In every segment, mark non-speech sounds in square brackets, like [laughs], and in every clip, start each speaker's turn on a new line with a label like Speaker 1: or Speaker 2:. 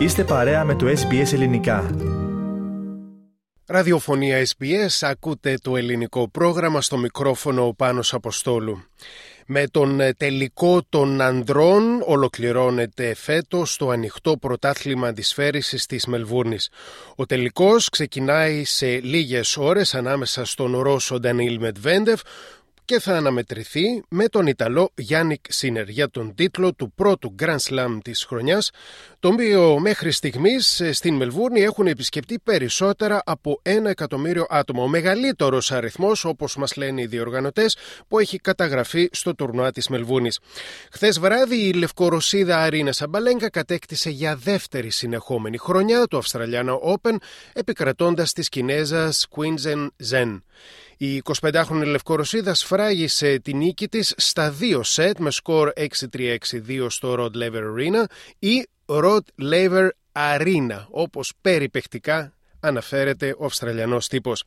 Speaker 1: Είστε παρέα με το SBS Ελληνικά.
Speaker 2: Ραδιοφωνία SBS, ακούτε το ελληνικό πρόγραμμα στο μικρόφωνο ο Πάνος Αποστόλου. Με τον ε, τελικό των ανδρών ολοκληρώνεται φέτος το ανοιχτό πρωτάθλημα αντισφαίρησης της Μελβούρνης. Ο τελικός ξεκινάει σε λίγες ώρες ανάμεσα στον Ρώσο Ντανίλ Μετβέντεφ και θα αναμετρηθεί με τον Ιταλό Γιάννικ Σίνερ για τον τίτλο του πρώτου Grand Slam της χρονιάς, τον οποίο μέχρι στιγμής ε, στην Μελβούρνη έχουν επισκεπτεί περισσότερα από ένα εκατομμύριο άτομα. Ο μεγαλύτερος αριθμός, όπως μας λένε οι διοργανωτές, που έχει καταγραφεί στο τουρνουά της Μελβούρνης. Χθες βράδυ η Λευκορωσίδα Αρίνα Σαμπαλέγκα κατέκτησε για δεύτερη συνεχόμενη χρονιά το Αυστραλιάνο Open, επικρατώντας της Κινέζας Quinzen Zhen. Η 25χρονη Λευκορωσίδα σφράγισε την νίκη της στα δύο σετ με σκορ 6-3-6-2 στο Rod Laver Arena ή Rod Laver Arena, όπως περιπεκτικά αναφέρεται ο Αυστραλιανός τύπος.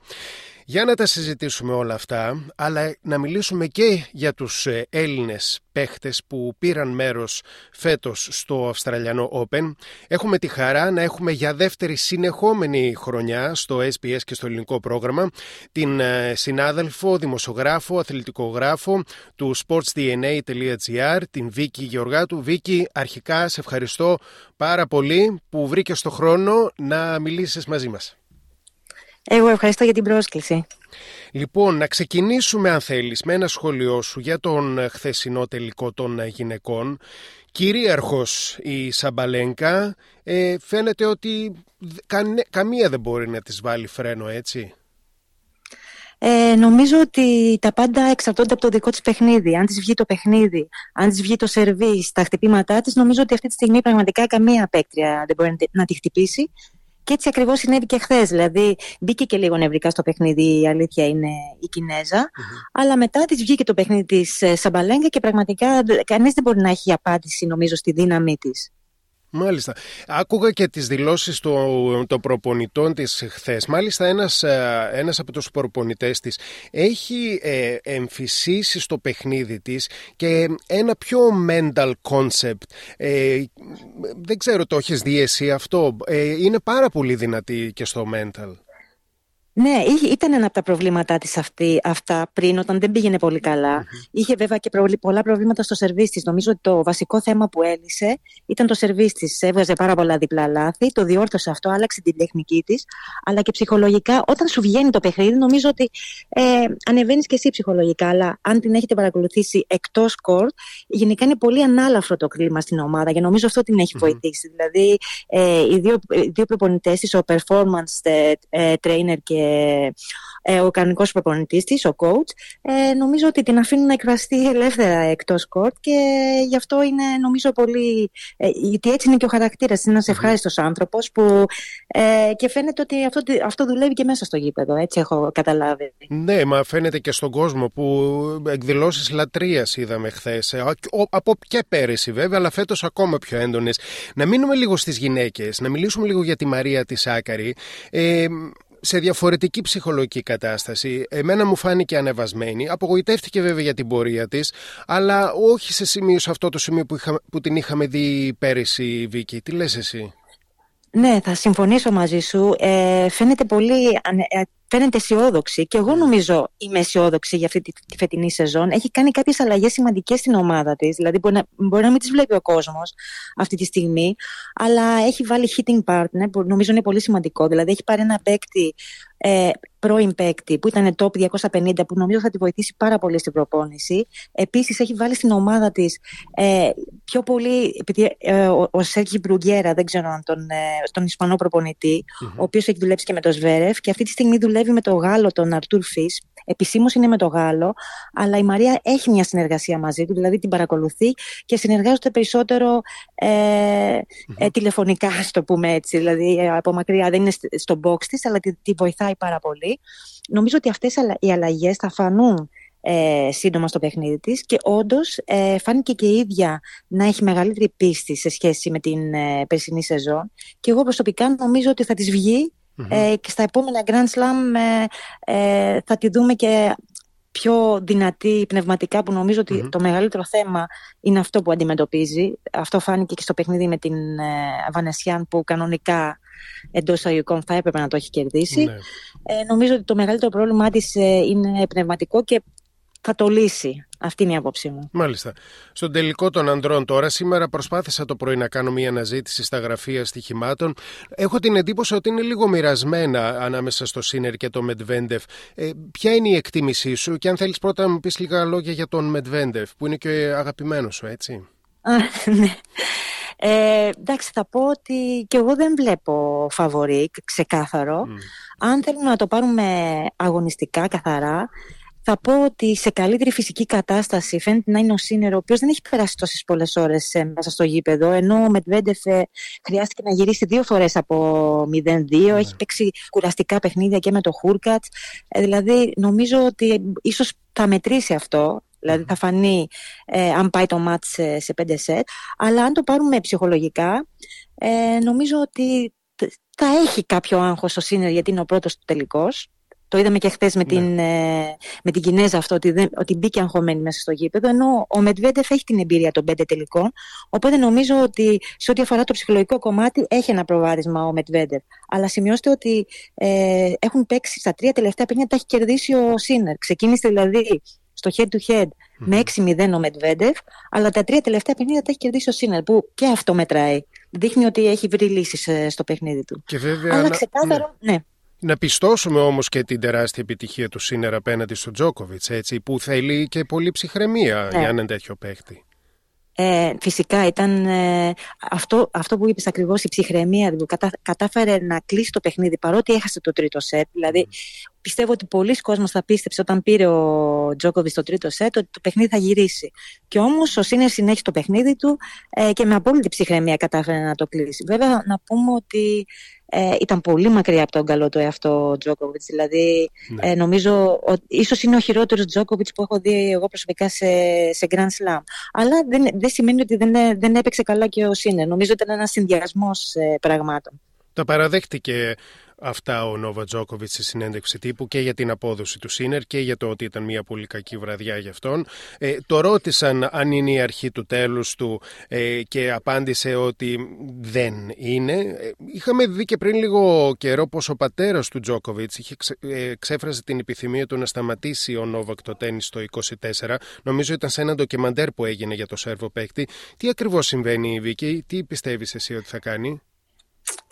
Speaker 2: Για να τα συζητήσουμε όλα αυτά, αλλά να μιλήσουμε και για τους ε, Έλληνες παίχτες που πήραν μέρος φέτος στο Αυστραλιανό Open. Έχουμε τη χαρά να έχουμε για δεύτερη συνεχόμενη χρονιά στο SBS και στο ελληνικό πρόγραμμα την ε, συνάδελφο, δημοσιογράφο, αθλητικογράφο του sportsdna.gr, την Βίκη Γεωργάτου. Βίκη, αρχικά σε ευχαριστώ πάρα πολύ που βρήκες το χρόνο να μιλήσεις μαζί μας.
Speaker 3: Εγώ ευχαριστώ για την πρόσκληση.
Speaker 2: Λοιπόν, να ξεκινήσουμε αν θέλεις με ένα σχόλιο σου για τον χθεσινό τελικό των γυναικών. Κυρίαρχος η Σαμπαλένκα, ε, φαίνεται ότι καμία δεν μπορεί να της βάλει φρένο, έτσι;
Speaker 3: Ε, νομίζω ότι τα πάντα εξαρτώνται από το δικό της παιχνίδι. Αν της βγει το παιχνίδι, αν της βγει το σερβί, τα χτυπήματά της, νομίζω ότι αυτή τη στιγμή πραγματικά καμία παίκτρια δεν μπορεί να τη χτυπήσει. Και έτσι ακριβώς συνέβη και χθες. Δηλαδή, μπήκε και λίγο νευρικά στο παιχνίδι, η αλήθεια είναι η κινεζα Αλλά μετά της βγήκε το παιχνίδι της ε, Σαμπαλέγκα και πραγματικά κανείς δεν μπορεί να έχει απάντηση, νομίζω, στη δύναμή της.
Speaker 2: Μάλιστα. Άκουγα και τις δηλώσεις των, των προπονητών της χθες. Μάλιστα ένας, ε, ένας από τους προπονητές της έχει ε, εμφυσίσει στο παιχνίδι της και ένα πιο mental concept. Ε, δεν ξέρω το έχεις δει εσύ αυτό; Ε, είναι πάρα πολύ δυνατή και στο mental.
Speaker 3: Ναι, ήταν ένα από τα προβλήματά της αυτά πριν, όταν δεν πήγαινε πολύ Είχε βέβαια και πολλά προβλήματα στο σερβίς της. Νομίζω ότι το βασικό θέμα που έλυσε ήταν το σερβίς της. Έβγαζε πάρα πολλά διπλά λάθη, το διόρθωσε αυτό, άλλαξε την τεχνική της. Αλλά και ψυχολογικά, όταν σου βγαίνει το παιχνίδι, νομίζω ότι ε, ανεβαίνεις και εσύ ψυχολογικά. Αλλά αν την έχετε παρακολουθήσει εκτός κορτ, γενικά είναι πολύ ανάλαφρο το κλίμα στην ομάδα και νομίζω αυτό την έχει βοηθήσει. Δηλαδή, ε, οι δύο, δύο προπονητές της, ο performance ε, ε, trainer και ε, ο κανονικός προπονητής της, ο coach, ε, νομίζω ότι την αφήνουν να εκφραστεί ελεύθερα εκτός court και γι' αυτό είναι νομίζω πολύ... Ε, γιατί έτσι είναι και ο χαρακτήρας, είναι ένας ευχάριστος άνθρωπος που ε, και φαίνεται ότι αυτό, αυτό δουλεύει και μέσα στο γήπεδο, έτσι έχω καταλάβει.
Speaker 2: Ναι, μα φαίνεται και στον κόσμο που εκδηλώσεις λατρείας είδαμε χθες. Ε, από και πέρυσι βέβαια, αλλά φέτος ακόμα πιο έντονες. Να μείνουμε λίγο στις γυναίκες, να μιλήσουμε λίγο για τη Μαρία της Άκαρη. Ε, σε διαφορετική ψυχολογική κατάσταση. Εμένα μου φάνηκε ανεβασμένη. Απογοητεύτηκε βέβαια για την πορεία της, αλλά όχι σε σημείο σε αυτό το σημείο που, που την είχαμε δει πέρυσι, Βίκη. Τι λες εσύ;
Speaker 3: Ναι, θα συμφωνήσω μαζί σου. Ε, φαίνεται πολύ ε, φαίνεται αισιόδοξη και εγώ νομίζω είμαι αισιόδοξη για αυτή τη, φετινή σεζόν. Έχει κάνει κάποιες αλλαγές σημαντικές στην ομάδα της. Δηλαδή, μπορεί να, μπορεί να μην τις βλέπει ο κόσμος αυτή τη στιγμή, αλλά έχει βάλει hitting partner που νομίζω είναι πολύ σημαντικό. Δηλαδή, έχει πάρει ένα παίκτη ε, πρώην παίκτη που ήταν top 250 που νομίζω θα τη βοηθήσει πάρα πολύ στην προπόνηση. Επίσης έχει βάλει στην ομάδα της ε, πιο πολύ, επειδή ε, ο, ο Σέρκη Μπρουγκέρα, δεν ξέρω αν τον, ε, τον Ισπανό ο οποίος έχει δουλέψει και με τον Σβέρεφ και αυτή τη στιγμή δουλεύει με τον Γάλλο τον Αρτούρ Φις Επισήμως είναι με το Γάλλο, αλλά η Μαρία έχει μια συνεργασία μαζί του, δηλαδή την παρακολουθεί και συνεργάζονται περισσότερο ε, ε, τηλεφωνικά, ας το πούμε έτσι. Δηλαδή ε, από μακριά δεν είναι στο box της, αλλά τη, τη, βοηθάει πάρα πολύ. Νομίζω ότι αυτές οι αλλαγές θα φανούν ε, σύντομα στο παιχνίδι της και όντως ε, φάνηκε και η ίδια να έχει μεγαλύτερη πίστη σε σχέση με την ε, περσινή σεζόν. Και εγώ προσωπικά νομίζω ότι θα της βγει ε, και στα επόμενα Grand Slam ε, ε, θα τη δούμε και πιο δυνατή πνευματικά που νομίζω ότι το μεγαλύτερο θέμα είναι αυτό που αντιμετωπίζει. Αυτό φάνηκε και στο παιχνίδι με την ε, Βανεσιάν που κανονικά εντός αγικών θα έπρεπε να το έχει κερδίσει. Ναι. Ε, νομίζω ότι το μεγαλύτερο πρόβλημά της ε, είναι πνευματικό και θα το λύσει. Αυτή είναι η άποψή μου.
Speaker 2: Μάλιστα. Στον τελικό των ανδρών τώρα, σήμερα προσπάθησα το πρωί να κάνω μια αναζήτηση στα γραφεία στοιχημάτων. Έχω την εντύπωση ότι είναι λίγο μοιρασμένα ανάμεσα στο Σίνερ και το Μετβέντεφ. Ε, ποια είναι η εκτίμησή σου και αν θέλεις πρώτα να μου πεις λίγα λόγια για τον Μετβέντεφ που είναι και αγαπημένος σου, έτσι. [laughs]
Speaker 3: ναι. Ε, εντάξει, θα πω ότι και εγώ δεν βλέπω φαβορή, ξεκάθαρο. Αν θέλουμε να το πάρουμε αγωνιστικά, καθαρά, θα πω ότι σε καλύτερη φυσική κατάσταση φαίνεται να είναι ο Σίνερο, ο οποίος δεν έχει περάσει τόσες πολλές ώρες ε, μέσα στο γήπεδο. Ενώ ο Μετβέντεφ ε, χρειάστηκε να γυρίσει δύο φορές από 0-2. Ναι. Έχει παίξει κουραστικά παιχνίδια και με το Χούρκατς. Ε, δηλαδή, νομίζω ότι ίσως θα μετρήσει αυτό. Δηλαδή θα φανεί ε, αν πάει το μάτς σε, σε πέντε σετ. Αλλά αν το πάρουμε ψυχολογικά, ε, νομίζω ότι θα έχει κάποιο άγχος στο Σίνερ γιατί είναι ο πρώτος του τελικός. Το είδαμε και χθες με, ναι. την, ε, με την Κινέζα αυτό, ότι, δεν, ότι μπήκε αγχωμένη μέσα στο γήπεδο. Ενώ ο Μετβέντεφ έχει την εμπειρία των πέντε τελικών. Οπότε νομίζω ότι σε ό,τι αφορά το ψυχολογικό κομμάτι έχει ένα προβάδισμα ο Μετβέντεφ. Αλλά σημειώστε ότι ε, έχουν παίξει στα τρία τελευταία παιχνίδια, τα έχει κερδίσει ο Σίνερ. Ξεκίνησε δηλαδή στο head to head με 6-0 ο Μετβέντεφ, αλλά τα τρία τελευταία παιχνίδια τα έχει κερδίσει ο Σίνερ, που και αυτό μετράει. Δείχνει ότι έχει βρει λύσεις ε, στο παιχνίδι του.
Speaker 2: Και βέβαια,
Speaker 3: αλλά ξεκάθαρο, ναι. ναι.
Speaker 2: Να πιστώσουμε όμως και την τεράστια επιτυχία του Σίνερ απέναντι στον Τζόκοβιτς, έτσι, που θέλει και πολύ ψυχραιμία ναι. για έναν τέτοιο παίχτη.
Speaker 3: Ε, φυσικά ήταν ε, αυτό, αυτό που είπες ακριβώς η ψυχραιμία που κατά, κατάφερε να κλείσει το παιχνίδι παρότι έχασε το τρίτο σετ. Δηλαδή πιστεύω ότι πολλοί κόσμος θα πίστεψε όταν πήρε ο Τζόκοβιτ το τρίτο σετ ότι το παιχνίδι θα γυρίσει. Και όμως ο Σίνερ συνέχισε το παιχνίδι του ε, και με απόλυτη ψυχραιμία κατάφερε να το κλείσει. Βέβαια να πούμε ότι ε, ήταν πολύ μακριά από τον καλό του εαυτό ο Τζόκοβιτς. Δηλαδή, ναι. ε, νομίζω ότι ίσως είναι ο χειρότερος Τζόκοβιτς που έχω δει εγώ προσωπικά σε, σε Grand Slam. Αλλά δεν, δεν σημαίνει ότι δεν, δεν έπαιξε καλά και ο Σίνερ. Νομίζω ότι ήταν ένας συνδυασμός ε, πραγμάτων.
Speaker 2: Τα παραδέχτηκε αυτά ο Νόβα Τζόκοβιτς στη συνέντευξη τύπου και για την απόδοση του Σίνερ και για το ότι ήταν μια πολύ κακή βραδιά για αυτόν. Ε, το ρώτησαν αν είναι η αρχή του τέλους του ε, και απάντησε ότι δεν είναι. Ε, είχαμε δει και πριν λίγο καιρό πως ο πατέρας του Τζόκοβιτς είχε ξε, ε, ξέφραζε την επιθυμία του να σταματήσει ο Νόβακ το τέννις το 24. Νομίζω ήταν σε ένα ντοκιμαντέρ που έγινε για το Σέρβο παίκτη. Τι ακριβώς συμβαίνει Βίκη, τι πιστεύεις εσύ ότι θα κάνει;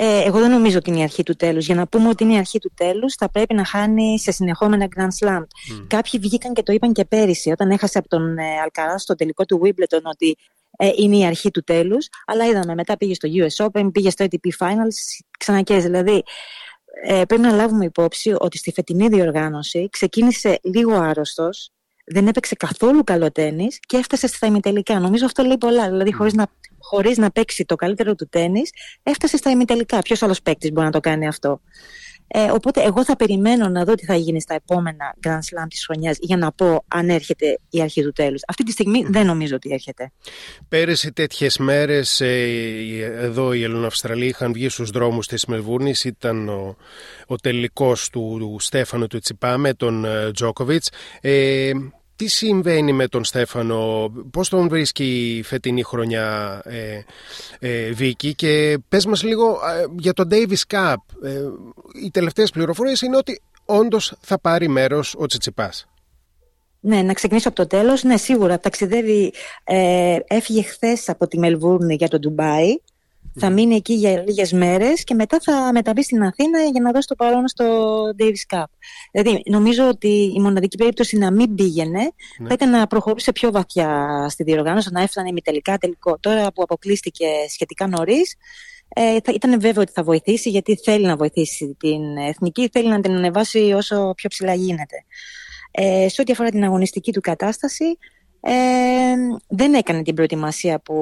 Speaker 3: Ε, εγώ δεν νομίζω ότι είναι η αρχή του τέλους. Για να πούμε ότι είναι η αρχή του τέλους θα πρέπει να χάνει σε συνεχόμενα Grand Slam. Mm. Κάποιοι βγήκαν και το είπαν και πέρυσι όταν έχασε από τον ε, Αλκαρά στο τελικό του Wimbledon ότι ε, είναι η αρχή του τέλους. Αλλά είδαμε μετά πήγε στο US Open, πήγε στο ATP Finals, ξανακές. Δηλαδή ε, πρέπει να λάβουμε υπόψη ότι στη φετινή διοργάνωση ξεκίνησε λίγο άρρωστος, δεν έπαιξε καθόλου καλό τέννις και έφτασε στα ημιτελικά. Νομίζω αυτό λέει πολλά. Δηλαδή, χωρίς να χωρίς να παίξει το καλύτερο του τέννη, έφτασε στα ημιτελικά. Ποιος άλλος παίκτης μπορεί να το κάνει αυτό; Ε, οπότε εγώ θα περιμένω να δω τι θα γίνει στα επόμενα Grand Slam της χρονιάς για να πω αν έρχεται η αρχή του τέλους. Αυτή τη στιγμή δεν νομίζω ότι έρχεται.
Speaker 2: Πέρυσι τέτοιες μέρες ε, εδώ οι Ελληνοαυστραλοί είχαν βγει στους δρόμους της Μελβούρνης. Ήταν ο, ο τελικός του, του Στέφανου του Τσιπά με τον ε, Τζόκοβιτς. Ε, τι συμβαίνει με τον Στέφανο, πώς τον βρίσκει η φετινή χρονιά ε, ε, Βίκη και πες μας λίγο ε, για τον Davis Cup. Ε, οι τελευταίες πληροφορίες είναι ότι όντως θα πάρει μέρος ο Τσιτσιπάς.
Speaker 3: Ναι, να ξεκινήσω από το τέλος. Ναι, σίγουρα ταξιδεύει, ε, έφυγε χθες από τη Μελβούρνη για το Ντουμπάι θα μείνει εκεί για λίγες μέρες και μετά θα μεταβεί στην Αθήνα για να δώσει το παρόν στο Davis Cup. Δηλαδή, νομίζω ότι η μοναδική περίπτωση να μην πήγαινε ναι. θα ήταν να προχωρούσε πιο βαθιά στη διοργάνωση, να έφτανε μη τελικά τελικό. Τώρα που αποκλείστηκε σχετικά νωρίς, ε, θα, ήταν βέβαιο ότι θα βοηθήσει γιατί θέλει να βοηθήσει την εθνική, θέλει να την ανεβάσει όσο πιο ψηλά γίνεται. Ε, σε ό,τι αφορά την αγωνιστική του κατάσταση, ε, δεν έκανε την προετοιμασία που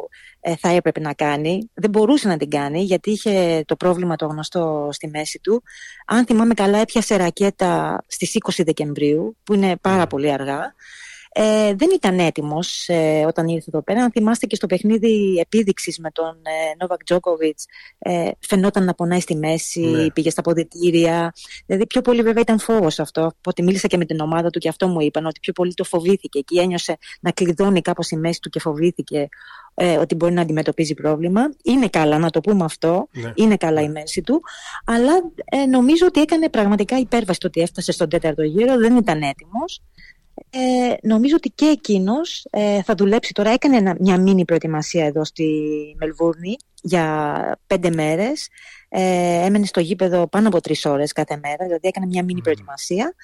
Speaker 3: ε, θα έπρεπε να κάνει. Δεν μπορούσε να την κάνει γιατί είχε το πρόβλημα το γνωστό στη μέση του. Αν θυμάμαι καλά έπιασε ρακέτα στις 20 Δεκεμβρίου που είναι πάρα ναι. πολύ αργά. Ε, δεν ήταν έτοιμος ε, όταν ήρθε εδώ πέρα. Αν θυμάστε και στο παιχνίδι επίδειξης με τον ε, Νόβακ Τζόκοβιτ, ε, φαινόταν να πονάει στη μέση, ναι. πήγε στα ποδητήρια. Δηλαδή, πιο πολύ βέβαια ήταν φόβος αυτό. Οπότε μίλησα και με την ομάδα του και αυτό μου είπαν, ότι πιο πολύ το φοβήθηκε και ένιωσε να κλειδώνει κάπως η μέση του και φοβήθηκε ε, ότι μπορεί να αντιμετωπίζει πρόβλημα. Είναι καλά, να το πούμε αυτό. Ναι. Είναι καλά η μέση του. Αλλά ε, νομίζω ότι έκανε πραγματικά υπέρβαση το ότι έφτασε στον τέταρτο γύρο. Δεν ήταν έτοιμος. Ε, νομίζω ότι και εκείνος ε, θα δουλέψει τώρα. Έκανε μια μίνι προετοιμασία εδώ στη Μελβούρνη για πέντε μέρες. Ε, έμενε στο γήπεδο πάνω από τρεις ώρες κάθε μέρα, δηλαδή έκανε μια μίνι προετοιμασία.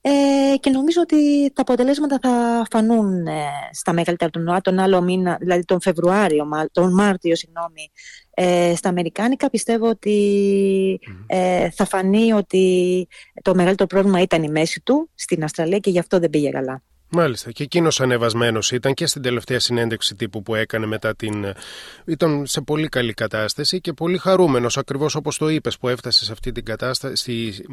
Speaker 3: Ε, και νομίζω ότι τα αποτελέσματα θα φανούν ε, στα μεγαλύτερα του τον άλλο μήνα, δηλαδή τον Φεβρουάριο, τον Μάρτιο, συγγνώμη, ε, στα Αμερικάνικα. Πιστεύω ότι ε, θα φανεί ότι το μεγαλύτερο πρόβλημα ήταν η μέση του στην Αυστραλία και γι' αυτό δεν πήγε καλά.
Speaker 2: Μάλιστα. Και εκείνος ανεβασμένος ήταν και στην τελευταία συνέντευξη τύπου που έκανε μετά την. ήταν σε πολύ καλή κατάσταση και πολύ χαρούμενος, ακριβώς όπως το είπες, που έφτασε σε αυτή την κατάσταση,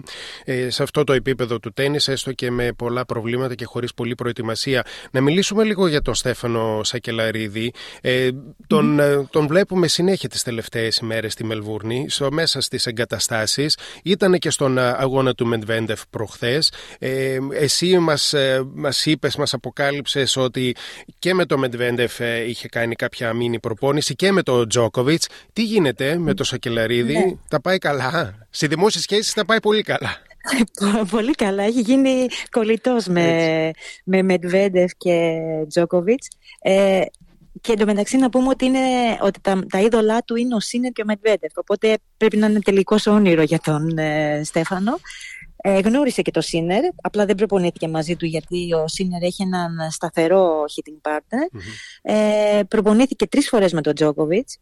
Speaker 2: ε, σε αυτό το επίπεδο του τέννη, έστω και με πολλά προβλήματα και χωρίς πολλή προετοιμασία. Να μιλήσουμε λίγο για τον Στέφανο Σακελαρίδη. Ε, τον, mm. τον βλέπουμε συνέχεια τις τελευταίες ημέρες στη Μελβούρνη, στο, μέσα στις εγκαταστάσεις. Ήταν και στον αγώνα του Μεντβέντεφ προχθές. Ε, εσύ μας μας είπες είπες, μας αποκάλυψες ότι και με το Μετβέντεφ είχε κάνει κάποια μήνυ προπόνηση και με το Τζόκοβιτς. Τι γίνεται με το Σακελαρίδη, ναι. τα πάει καλά; Στη δημόσια σχέση τα πάει πολύ καλά.
Speaker 3: πολύ καλά. Έχει γίνει κολλητός με, με Μετβέντεφ και Τζόκοβιτς. Ε, και εντωμεταξύ να πούμε ότι, είναι, ότι τα, τα είδωλά του είναι ο Σίνερ και ο Μετβέντεφ. Οπότε πρέπει να είναι τελικός όνειρο για τον ε, Στέφανο. Ε, γνώρισε και το Σίνερ, απλά δεν προπονήθηκε μαζί του γιατί ο Σίνερ έχει έναν σταθερό hitting partner. Ε, προπονήθηκε τρεις φορές με τον Τζόκοβιτς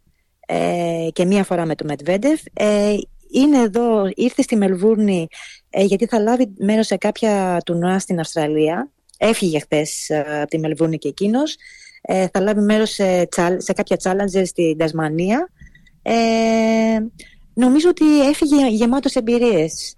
Speaker 3: ε, και μία φορά με τον Μετβέντεφ. Ε, είναι εδώ, ήρθε στη Μελβούρνη ε, γιατί θα λάβει μέρος σε κάποια τουρνουά στην Αυστραλία. Έφυγε χθες ε, από τη Μελβούρνη και εκείνος. Ε, θα λάβει μέρος σε, σε κάποια challenger στην Τασμανία. Ε, νομίζω ότι έφυγε γεμάτος εμπειρίες.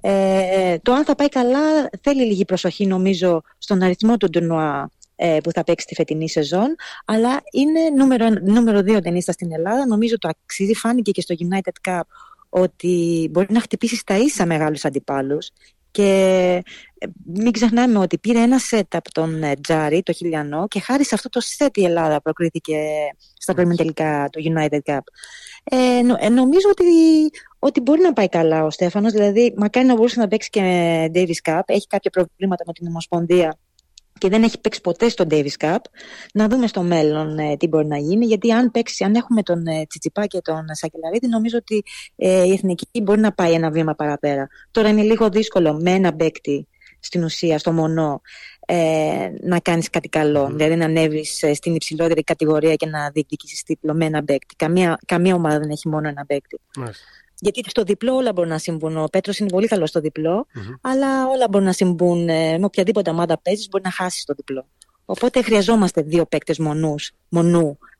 Speaker 3: Ε, το αν θα πάει καλά θέλει λίγη προσοχή νομίζω στον αριθμό του τουρνουά ε, που θα παίξει τη φετινή σεζόν. Αλλά είναι νούμερο, νούμερο δύο ταινίστα στην Ελλάδα. Νομίζω το αξίζει. Φάνηκε και στο United Cup ότι μπορεί να χτυπήσει στα ίσα μεγάλους αντιπάλους και ε, μην ξεχνάμε ότι πήρε ένα σετ από τον ε, Τζάρι, το χιλιανό, και χάρη σε αυτό το σετ η Ελλάδα προκρίθηκε στα πρώιμη τελικά του United Cup. Ε, ε, νομίζω ότι, ότι μπορεί να πάει καλά ο Στέφανος, δηλαδή μακάρι να μπορούσε να παίξει και Davis Cup, έχει κάποια προβλήματα με την Ομοσπονδία και δεν έχει παίξει ποτέ στο Davis Cup. Να δούμε στο μέλλον ε, τι μπορεί να γίνει. Γιατί αν παίξει, αν έχουμε τον ε, Τσιτσιπά και τον Σακελαρίδη, νομίζω ότι ε, η εθνική μπορεί να πάει ένα βήμα παραπέρα. Τώρα είναι λίγο δύσκολο με ένα παίκτη στην ουσία, στο μονό, ε, να κάνεις κάτι καλό. Mm. Δηλαδή να ανέβεις ε, στην υψηλότερη κατηγορία και να διεκδικήσεις τίτλο με ένα παίκτη. Καμία, καμία ομάδα δεν έχει μόνο ένα παίκτη. Γιατί στο διπλό όλα μπορούν να συμβούν. Ο Πέτρος είναι πολύ καλός στο διπλο αλλά όλα μπορούν να συμβούν. Ε, με οποιαδήποτε ομάδα παίζεις, μπορεί να χάσεις το διπλό. Οπότε χρειαζόμαστε δύο παίκτες μονούς,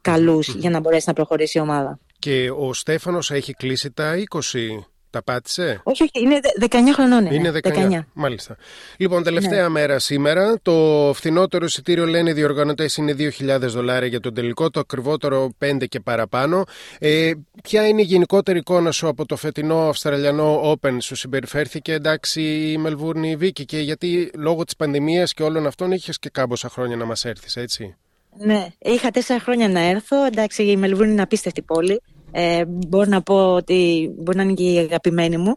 Speaker 3: καλούς, για να μπορέσει να προχωρήσει η ομάδα.
Speaker 2: Και ο Στέφανος έχει κλείσει τα 20 τα πάτησε;
Speaker 3: Όχι, όχι, είναι 19 χρονών. Είναι,
Speaker 2: είναι 19. 19. Μάλιστα. Λοιπόν, τελευταία ναι. μέρα σήμερα. Το φθηνότερο εισιτήριο λένε οι διοργανωτές είναι 2.000 δολάρια για τον τελικό, το ακριβότερο 5 και παραπάνω. Ε, ποια είναι η γενικότερη εικόνα σου από το φετινό Αυστραλιανό Open, σου συμπεριφέρθηκε; Εντάξει η Μελβούρνη Βίκη και γιατί λόγω της πανδημίας και όλων αυτών είχες και κάμποσα χρόνια να μας έρθεις, έτσι;
Speaker 3: Ναι, είχα τέσσερα χρόνια να έρθω. Εντάξει, η Μελβούρνη είναι απίστευτη πόλη. Ε, μπορώ να πω ότι μπορεί να είναι και η αγαπημένη μου.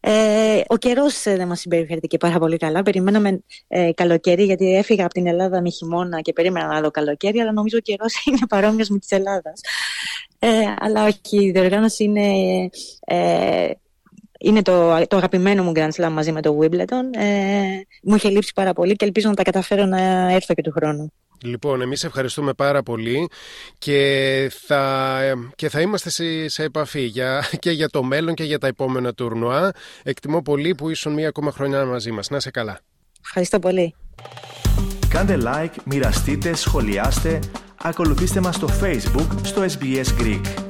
Speaker 3: Ε, ο καιρός ε, δεν μας συμπεριφέρθηκε και πάρα πολύ καλά. Περιμέναμε ε, καλοκαίρι, γιατί έφυγα από την Ελλάδα με χειμώνα και περίμενα να δω καλοκαίρι, αλλά νομίζω ο καιρός [laughs] είναι παρόμοιος με της Ελλάδας. Ε, αλλά όχι, η διοργάνωση είναι, ε, είναι το, το αγαπημένο μου Grand Slam μαζί με το Wimbledon. Ε, μου είχε λείψει πάρα πολύ και ελπίζω να τα καταφέρω να έρθω και του χρόνου.
Speaker 2: Λοιπόν, εμείς ευχαριστούμε πάρα πολύ και θα, και θα είμαστε σε, σε επαφή για, και για το μέλλον και για τα επόμενα τουρνουά. Εκτιμώ πολύ που ήσουν μία ακόμα χρονιά μαζί μας. Να είσαι καλά.
Speaker 3: Ευχαριστώ πολύ.
Speaker 1: Κάντε like, μοιραστείτε, σχολιάστε, ακολουθήστε μας στο Facebook, στο SBS Greek.